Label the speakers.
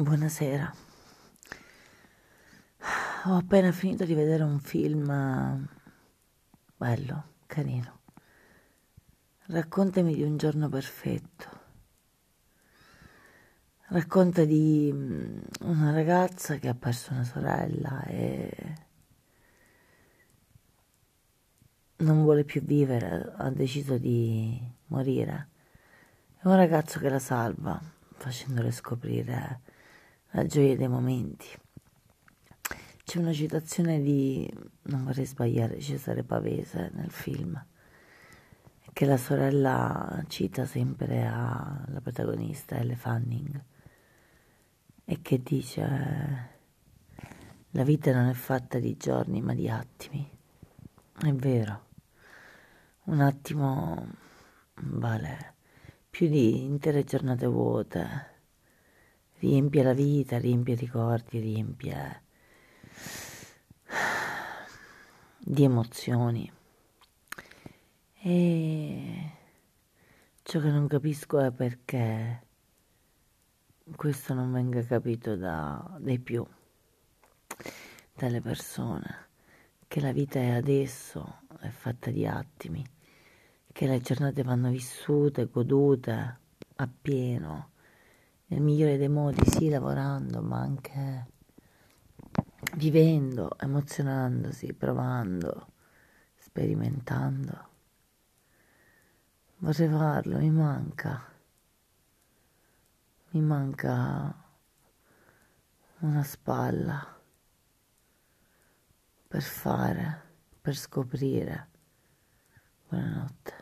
Speaker 1: Buonasera. Ho appena finito di vedere un film bello, carino. Raccontami di un giorno perfetto. Racconta di mm, una ragazza che ha perso una sorella e non vuole più vivere, ha deciso di morire. È un ragazzo che la salva, facendole scoprire la gioia dei momenti. C'è una citazione di, non vorrei sbagliare, Cesare Pavese nel film, che la sorella cita sempre alla protagonista, Elle Fanning, e che dice, la vita non è fatta di giorni ma di attimi. È vero, un attimo vale più di intere giornate vuote riempie la vita, riempie i ricordi, riempie di emozioni. E ciò che non capisco è perché questo non venga capito da, dai più, dalle persone, che la vita è adesso, è fatta di attimi, che le giornate vanno vissute, godute appieno nel migliore dei modi, sì, lavorando, ma anche vivendo, emozionandosi, provando, sperimentando. Vorrei farlo, mi manca. Mi manca una spalla per fare, per scoprire. Buonanotte.